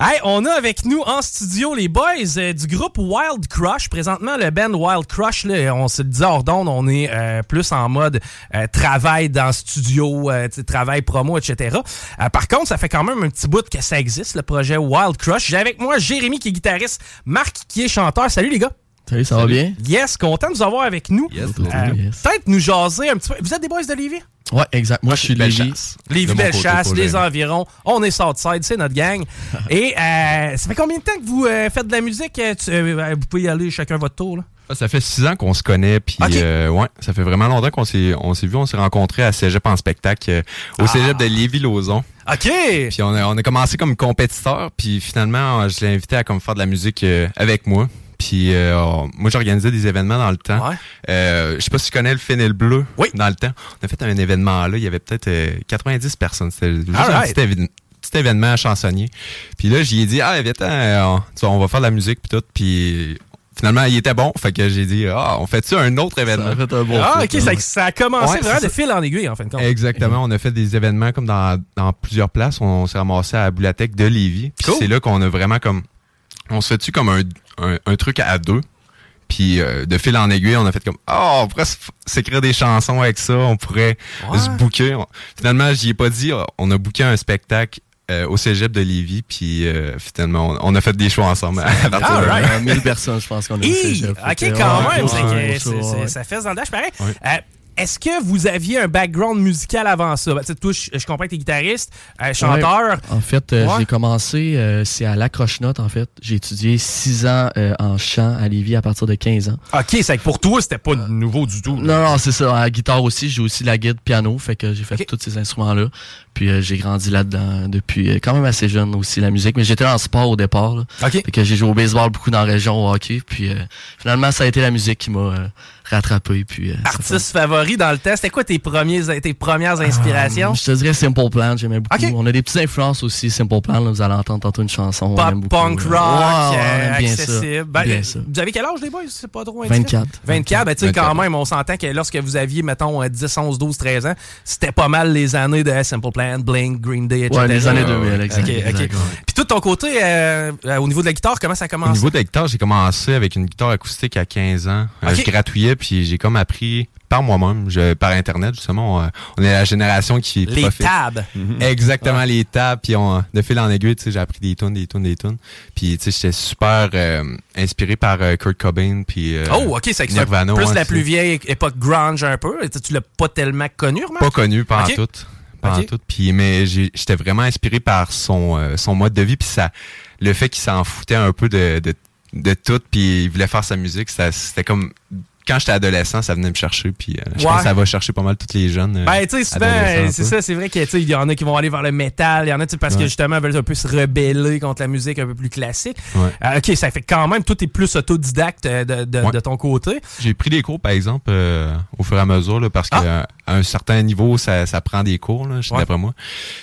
Hey, on a avec nous en studio les boys euh, du groupe Wild Crush. Présentement, le band Wild Crush, là, on se le dit hors d'onde, on est euh, plus en mode euh, travail dans studio, travail promo, etc. Par contre, ça fait quand même un petit bout que ça existe, le projet Wild Crush. J'ai avec moi Jérémy qui est guitariste, Marc qui est chanteur. Salut les gars! Salut, ça va bien? Yes, content de vous avoir avec nous. Yes, Euh, yes. Peut-être nous jaser un petit peu. Vous êtes des boys de Lévis? Ouais, exact. Moi, je suis Lévis. chasse. Lévis, De mon belle côté, chasse, pas les environs. On est Southside, c'est notre gang. Et euh, ça fait combien de temps que vous euh, faites de la musique? Euh, tu- euh, vous pouvez y aller chacun votre tour. Là. Ah, Ça fait six ans qu'on se connaît, puis euh, ouais, ça fait vraiment longtemps qu'on s'est on s'est vu, on s'est rencontrés à Cégep en spectacle, euh, au Ah. Cégep de Lévis-Lauzon. OK! Puis on a, on a commencé comme compétiteur, puis finalement, je l'ai invité à comme faire de la musique euh, avec moi. Puis euh, on- moi, j'organisais des événements dans le temps. Ouais. Euh, je sais pas si tu connais le Fennel Bleu Oui. dans le temps. On a fait un événement là, il y avait peut-être euh, 90 personnes. C'était juste un petit, événement chansonnier. Puis là, j'y ai dit, ah, viens, on, tu vois, on va faire de la musique puis tout. Puis finalement, il était bon. Fait que j'ai dit, ah, on fait ça un autre événement. Ça a fait un bon Ah, OK, ça, ouais. ça a commencé Ouais, vraiment de fil en aiguille, en fin de compte. Exactement. On a fait des événements comme dans, dans plusieurs places. On s'est ramassé à la Boulathèque de Lévis. Puis Cool. c'est là qu'on a vraiment comme... On se fait-tu comme un, un, un truc à deux? Puis euh, de fil en aiguille, on a fait comme oh, on pourrait s'écrire des chansons avec ça, on pourrait Ouais. se booker. On- Finalement, j'y ai pas dit, on a booké un spectacle euh, au Cégep de Lévis, puis euh, finalement, on, on a fait des choix ensemble. à partir de là. Alright. Euh, 1000 personnes, je pense qu'on a Hi! au cégep. Fait OK, quand ouais, même, ouais, ouais, ça fait dans le dash pareil. Ouais. Euh, Est-ce que vous aviez un background musical avant ça? Ben, tu sais, toi, je, je comprends que t'es guitariste, euh, chanteur. En fait, euh, Ouais. j'ai commencé, euh, c'est à La Croche-Note, en fait. J'ai étudié 6 ans euh, en chant à Lévis à partir de 15 ans. OK, c'est que pour toi, c'était pas nouveau du tout. là. Non, non, c'est ça. À la guitare aussi, j'ai aussi la guide piano, fait que j'ai fait tous ces instruments-là. Puis euh, j'ai grandi là-dedans depuis euh, quand même assez jeune aussi, la musique. Mais j'étais en sport au départ. Là. OK. Fait que j'ai joué au baseball beaucoup dans la région, au hockey. Puis euh, finalement, ça a été la musique qui m'a rattrapé. Puis, euh, Artiste favori dans le temps, c'était quoi tes, premiers, tes premières inspirations? Euh, Je te dirais Simple Plan, j'aimais beaucoup. On a des petites influences aussi, Simple Plan. là, vous allez entendre tantôt une chanson. on Pop, aime beaucoup. punk, rock, Ouais, ouais, euh, on aime bien accessible. Ben, Bien ça. Vous avez quel âge, les boys? C'est pas trop indiscret? 24. 24, ben tu sais, quand 24. même, on s'entend que lorsque vous aviez, mettons, euh, 10, 11, 12, 13 ans, c'était pas mal les années de Simple Plan, Blink, Green Day, etc. Ouais, les années Ouais, 2000, ouais. exact. Ok, ok. exact, ouais. Puis tout de ton côté, euh, au niveau de la guitare, comment ça Au commence? niveau de la guitare, j'ai commencé avec une guitare acoustique à 15 ans. Euh, Ok. je gratouillais, puis j'ai comme appris par moi-même, je, par Internet, justement. On, on est la génération qui... Les profite- tabs. Exactement, les tables, puis on, de fil en aiguille, tu sais, j'ai appris des tunes, des tunes, des tunes. Puis, tu sais, j'étais super euh, inspiré par euh, Kurt Cobain, puis euh, Oh, ok, c'est Nirvana, plus la plus vieille époque grunge un peu. Tu tu l'as pas tellement connu, remarque? Pas connu, pas en tout. Pas en tout. Puis, mais j'ai- j'étais vraiment inspiré par son, euh, son mode de vie, puis ça, le fait qu'il s'en foutait un peu de, de, de tout, puis il voulait faire sa musique, c'était comme... Quand j'étais adolescent, ça venait me chercher, puis euh, je Ouais. pense que ça va chercher pas mal tous les jeunes. euh, Ben, tu sais, souvent, euh, c'est peu. ça, c'est vrai qu'il y en a qui vont aller vers le métal, il y en a, parce que justement, veulent un peu se rebeller contre la musique un peu plus classique. Ouais. Euh, ok, ça fait quand même, tout est plus autodidacte de, de- Ouais. de ton côté. J'ai pris des cours, par exemple, au fur et à mesure, là, parce Ah. qu'à à un certain niveau, ça, ça prend des cours, d'après moi.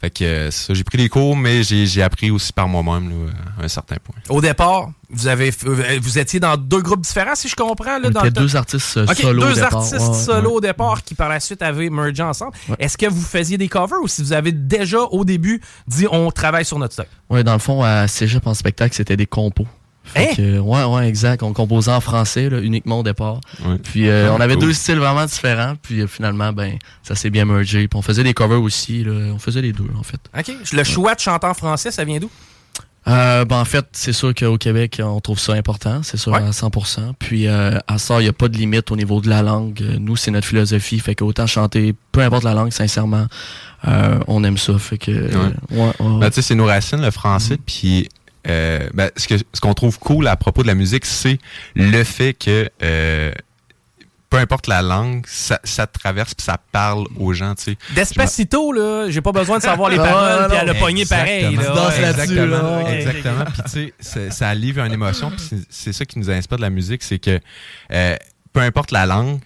Fait que ça, j'ai pris des cours, mais j'ai appris aussi par moi-même, à un certain point. Au départ, vous avez, f- euh, vous étiez dans deux groupes différents, si je comprends, là, On dans le deux artistes euh, solo au deux départ. artistes Ouais, ouais. solo au départ qui par la suite avaient mergé ensemble. Est-ce que vous faisiez des covers ou si vous avez déjà au début dit on travaille sur notre stock? Ouais, dans le fond, à Cégep en spectacle, c'était des compos. Fait Hein? que, ouais, ouais, exact. On composait en français, là, uniquement au départ. Ouais. Puis euh, Ah, on avait cool. deux styles vraiment différents. Puis euh, finalement, ben, ça s'est bien mergé. Puis on faisait des covers aussi. Là. On faisait les deux, en fait. OK. Le choix de chanter en français, ça vient d'où? Euh, ben, en fait, c'est sûr qu'au Québec, on trouve ça important. C'est sûr Ouais. à 100%. Puis euh, à ça, il n'y a pas de limite au niveau de la langue. Euh, Nous, c'est notre philosophie. Fait qu'autant chanter, peu importe la langue, sincèrement, euh, on aime ça. Fait que... ouais, ouais. Ben, tu sais, c'est nos racines, le français, puis euh, ben, ce que ce qu'on trouve cool à propos de la musique, c'est le fait que euh, peu importe la langue, ça, ça traverse puis ça parle aux gens, tu sais. Despacito, là, j'ai pas besoin de savoir les paroles, puis elle a pogné pareil. Exactement. Là, Ouais. Exactement, là. exactement. Puis tu sais, ça livre une émotion. Puis c'est- c'est ça qui nous inspire de la musique, c'est que euh, peu importe la langue,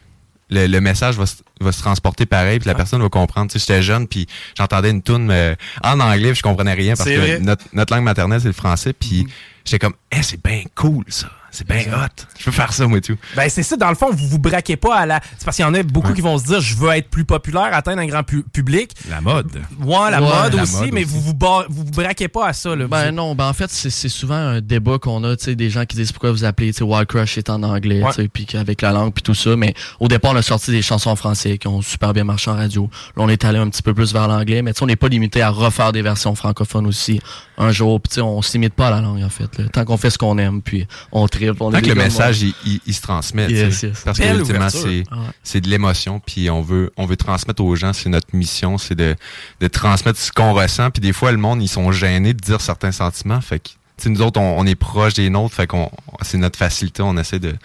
le, le message va, se- va se transporter pareil, puis la personne va comprendre. Tu sais, j'étais jeune, puis j'entendais une tune euh, en anglais, puis je comprenais rien parce que notre, notre langue maternelle c'est le français, puis j'étais comme, eh, c'est bien cool ça, c'est bien hot. Je peux faire ça moi et tout. Ben, c'est ça, dans le fond, vous vous braquez pas à la. C'est parce qu'il y en a beaucoup qui vont se dire je veux être plus populaire, atteindre un grand pu- public. La mode. Ouais, la Ouais, mode la aussi, mode mais aussi. vous vous, bar- vous vous braquez pas à ça. Là. Ben Vous- non, ben en fait, c'est c'est souvent un débat qu'on a, tu sais, des gens qui disent pourquoi vous appelez, tu sais, Wild Crush est en anglais, Ouais. tu sais, puis qu'avec la langue puis tout ça, mais au départ, on a sorti des chansons en français qui ont super bien marché en radio. Là, on est allé un petit peu plus vers l'anglais, mais tu sais, on n'est pas limité à refaire des versions francophones aussi un jour, puis tu sais, on se limite pas à la langue en fait, là. tant qu'on fait ce qu'on aime, puis on tripe, on Tant est que le message il, il- il se transmet. Yes, yes. parce que Belle ultimement c'est Ah ouais. c'est de l'émotion, puis on veut on veut transmettre aux gens, c'est notre mission, c'est de de transmettre ce qu'on ressent, puis des fois le monde ils sont gênés de dire certains sentiments, fait que tu sais, nous autres on, on est proche des nôtres, fait qu'on c'est notre facilité, on essaie de, de-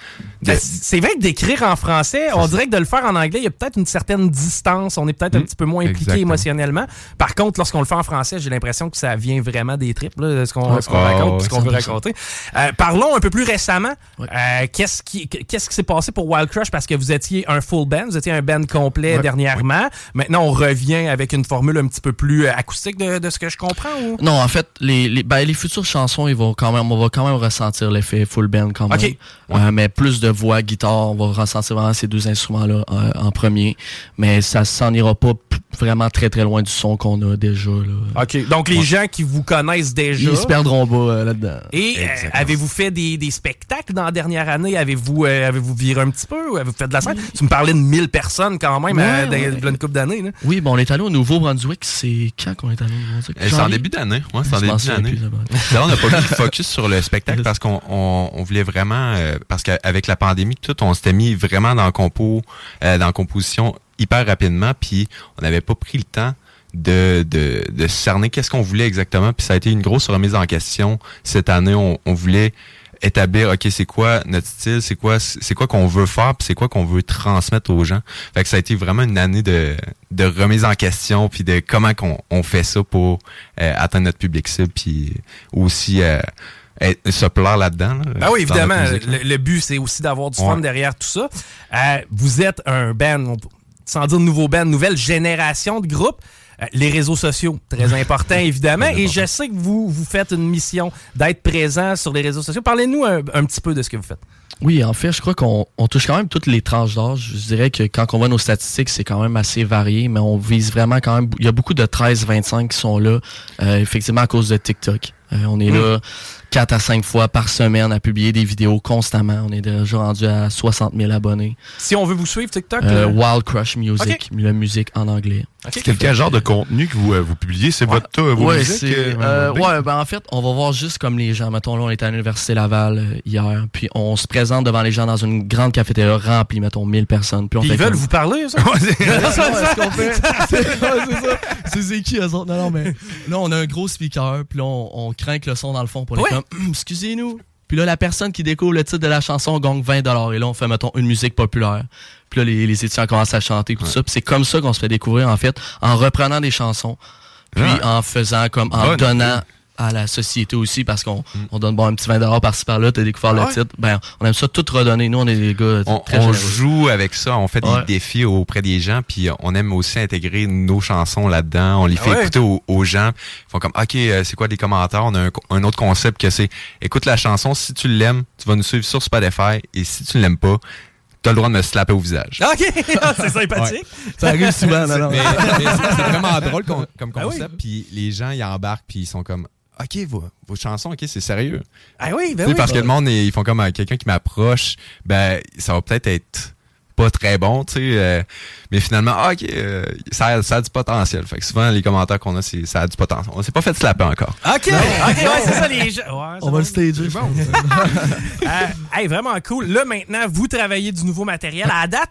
Ben, c'est vrai que d'écrire en français, on dirait que de le faire en anglais, il y a peut-être une certaine distance. On est peut-être un Mm. petit peu moins impliqué Exactement. émotionnellement. Par contre, lorsqu'on le fait en français, j'ai l'impression que ça vient vraiment des tripes, là, ce qu'on Ouais. ce qu'on Ah, raconte, ouais, ce qu'on veut 100%. raconter. Euh, parlons un peu plus récemment. Ouais. Euh, qu'est-ce qui qu'est-ce qui s'est passé pour Wild Crush? Parce que vous étiez un full band, vous étiez un band complet Ouais. dernièrement. Maintenant, on revient avec une formule un petit peu plus euh, acoustique de, de ce que je comprends. Ou? Non, en fait, les, les, ben, les futures chansons, ils vont quand même, on va quand même ressentir l'effet full band quand même. Ok. Euh, mais plus de voix, guitare, on va ressentir vraiment ces deux instruments-là euh, en premier. Mais ça s'en ira pas vraiment très très loin du son qu'on a déjà. Là. OK. Donc, les gens qui vous connaissent déjà. Ils se perdront pas euh, là-dedans. Et euh, avez-vous fait des, des spectacles dans la dernière année? Avez-vous euh, avez-vous viré un petit peu? Avez-vous fait de la scène? Tu me parlais de 1000 personnes quand même Ouais, euh, dans ouais. dans une couple d'années. là. Oui, bon, on est allé au Nouveau-Brunswick. C'est quand qu'on est allé au Nouveau-Brunswick? Euh, C'est en début d'année, ouais, c'est en début d'année. Là, on n'a pas mis le focus sur le spectacle parce qu'on on, on voulait vraiment euh, parce qu'avec la pandémie tout, on s'était mis vraiment dans le compo, euh, dans la composition hyper rapidement, puis on n'avait pas pris le temps de, de, de cerner qu'est-ce qu'on voulait exactement. Puis ça a été une grosse remise en question cette année. On, on voulait établir ok c'est quoi notre style c'est quoi c'est quoi qu'on veut faire puis c'est quoi qu'on veut transmettre aux gens fait que ça a été vraiment une année de, de remise en question puis de comment qu'on on fait ça pour euh, atteindre notre public cible puis aussi euh, être- se plaire là-dedans là, Ah oui, évidemment. musique, le, le but, c'est aussi d'avoir du fun Ouais. derrière tout ça. Euh, vous êtes un band, sans dire nouveau band, nouvelle génération de groupe. Euh, les réseaux sociaux, très important évidemment. Et je sais que vous, vous faites une mission d'être présent sur les réseaux sociaux. Parlez-nous un, un petit peu de ce que vous faites. Oui, en fait, je crois qu'on on touche quand même toutes les tranches d'âge. Je dirais que quand on voit nos statistiques, c'est quand même assez varié, mais on vise vraiment quand même. Il y a beaucoup de 13-25 qui sont là, euh, effectivement à cause de TikTok. Euh, on est là 4 à 5 fois par semaine à publier des vidéos constamment. On est déjà rendu à 60 000 abonnés. Si on veut vous suivre, TikTok? Euh, euh, Wild Crush Music, la musique en anglais. Ok. Quel, quel genre de contenu que vous, euh, vous publiez? C'est votre, euh, vos Ouais, musiques? c'est, euh, euh, ben, ouais, ben en fait, on va voir juste comme les gens. Mettons, là, on était à l'Université Laval euh, hier, puis on se présente devant les gens dans une grande cafétéria remplie, mettons, 1000 personnes. Puis on Puis fait ils veulent comme- vous parler, ça? C'est c'est qui, eux autres? Non, non, mais là, on a un gros speaker, puis là, on, on craint que le son dans le fond pour les Ouais. comme, excusez-nous. Puis là, la personne qui découvre le titre de la chanson gagne 20 Et là, on fait, mettons, une musique populaire. Puis là, les, les étudiants commencent à chanter, tout ça. Puis c'est comme ça qu'on se fait découvrir, en fait, en reprenant des chansons, puis Ah. en faisant comme, en Bonne donnant à la société aussi, parce qu'on on donne bon un petit 20 par-ci par-là, t'as découvert le Ah ouais. titre. Ben, on aime ça tout redonner. Nous, on est des gars On, très on généreux. joue avec ça, on fait des défis auprès des gens, puis on aime aussi intégrer nos chansons là-dedans. On les fait ouais. écouter aux, aux gens. Ils font comme, OK, euh, c'est quoi des commentaires? On a un, un autre concept que c'est, écoute la chanson, si tu l'aimes, tu vas nous suivre sur Spotify, et si tu l'aimes pas, t'as le droit de me slapper au visage. OK, Ah, c'est sympathique. Ça arrive souvent, non, non. Mais, mais c'est vraiment drôle comme Ah oui. concept, puis les gens, ils embarquent, puis ils sont comme, OK, vos, vos chansons, OK, c'est sérieux. Ah oui, ben oui. parce que le monde, ils font comme euh, quelqu'un qui m'approche, ben ça va peut-être être pas très bon, tu sais, euh, mais finalement, ah, ok, euh, ça, a- ça a du potentiel. Fait que souvent les commentaires qu'on a, c'est ça a du potentiel. On s'est pas fait slapper encore. OK, OK, ouais, c'est ça, les gens. Ouais, On va bon. le stager. Euh, hey, vraiment cool. Là, maintenant, vous travaillez du nouveau matériel. À la date,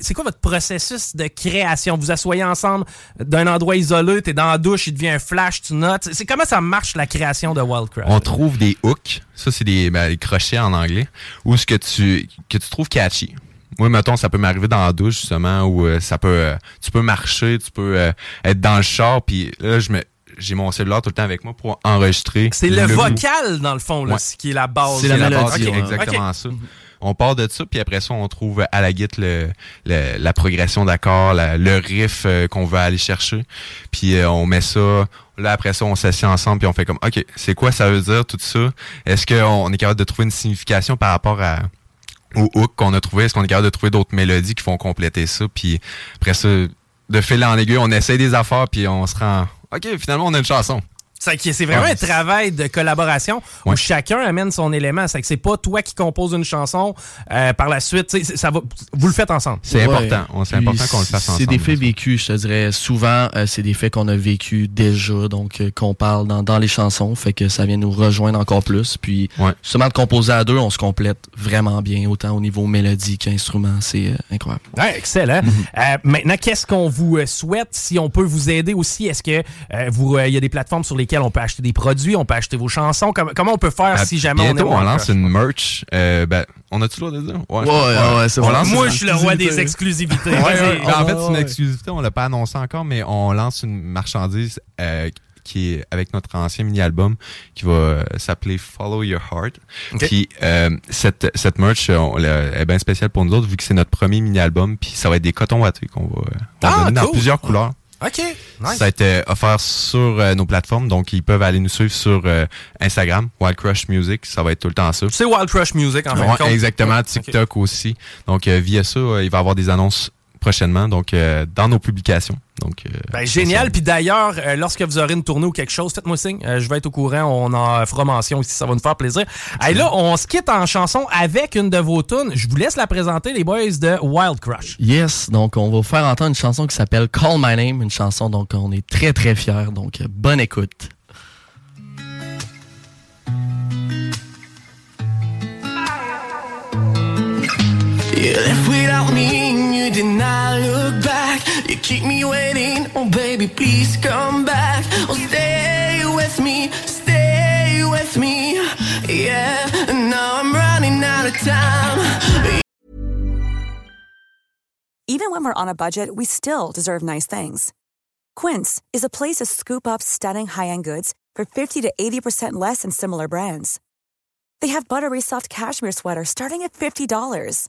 c'est quoi votre processus de création? Vous asseyez ensemble d'un endroit isolé, t'es dans la douche, il devient un flash, tu notes. C'est comment ça marche, la création de Wildcraft? On trouve des hooks, ça c'est des, ben, des crochets en anglais, ou ce que tu que tu trouves catchy. Moi, mettons, ça peut m'arriver dans la douche, justement, où euh, ça peut, euh, tu peux marcher, tu peux euh, être dans le char, puis là, je me, j'ai mon cellulaire tout le temps avec moi pour enregistrer. C'est le, vocal, dans le fond, là, Ouais. qui est la base. C'est la C'est la mélodie, base, exactement ça. On part de ça, puis après ça, on trouve à la guitare le, le- la progression d'accords, le riff euh, qu'on veut aller chercher. Puis euh, on met ça. Là, après ça, on s'assied ensemble, puis on fait comme, OK, c'est quoi ça veut dire, tout ça? Est-ce qu'on est capable de trouver une signification par rapport à au hook qu'on a trouvé? Est-ce qu'on est capable de trouver d'autres mélodies qui font compléter ça? Puis après ça, de fil en aiguille, on essaie des affaires, puis on se rend... OK, finalement, on a une chanson. C'est que c'est vraiment Ouais. un travail de collaboration où chacun amène son élément. C'est que c'est pas toi qui composes une chanson euh, par la suite. tu sais, Ça va, vous le faites ensemble. C'est Ouais. important. C'est Puis important qu'on le fasse ensemble. C'est des faits vécus, je te dirais. Souvent, euh, c'est des faits qu'on a vécus déjà, donc euh, qu'on parle dans, dans les chansons, fait que ça vient nous rejoindre encore plus. Puis, Ouais. justement, de composer à deux, on se complète vraiment bien, autant au niveau mélodie qu'instrument. C'est euh, incroyable. Ouais, excellent. Euh, maintenant, qu'est-ce qu'on vous euh, souhaite? Si on peut vous aider aussi, est-ce que euh, vous, euh, il y a des plateformes sur lesquelles on peut acheter des produits, on peut acheter vos chansons? Comment, comment on peut faire Ah, si jamais on est bientôt, on, lance une merch. Euh, ben, on a-tu le droit de dire? Ouais, ouais, ouais, c'est On bon. lance Moi, je suis le roi des exclusivités. Ouais, Vas-y. ouais. Ben, en fait, c'est une exclusivité. On l'a pas annoncé encore, mais on lance une marchandise euh, qui est avec notre ancien mini-album qui va euh, s'appeler Follow Your Heart. Puis euh, cette, cette merch on l'a- elle est bien spéciale pour nous autres vu que c'est notre premier mini-album. Puis ça va être des cotons wattés qu'on va, on va Ah, donner dans plusieurs couleurs. OK. Nice. Ça être euh, offert sur euh, nos plateformes, donc ils peuvent aller nous suivre sur euh, Instagram, Wild Crush Music, ça va être tout le temps ça. C'est Wild Crush Music, en fait. Ouais, exactement, TikTok aussi. Donc euh, via ça, il va y avoir des annonces prochainement, donc euh, dans nos publications. Donc euh, Ben, génial. Puis d'ailleurs, euh, lorsque vous aurez une tournée ou quelque chose, faites-moi signe. Euh, je vais être au courant. On en fera mention ici. Ça va nous faire plaisir. Hey, là, on se quitte en chanson avec une de vos tunes. Je vous laisse la présenter, les boys de Wild Crush. Yes, donc on va vous faire entendre une chanson qui s'appelle Call My Name, une chanson dont on est très très fiers, donc bonne écoute. You left without me did not look back. You keep me waiting, oh baby, please come back. Oh, stay with me, stay with me. Yeah, now I'm running out of time. Even when we're on a budget, we still deserve nice things. Quince is a place to scoop up stunning high-end goods for 50 to 80% less than similar brands. They have buttery soft cashmere sweaters starting at $50,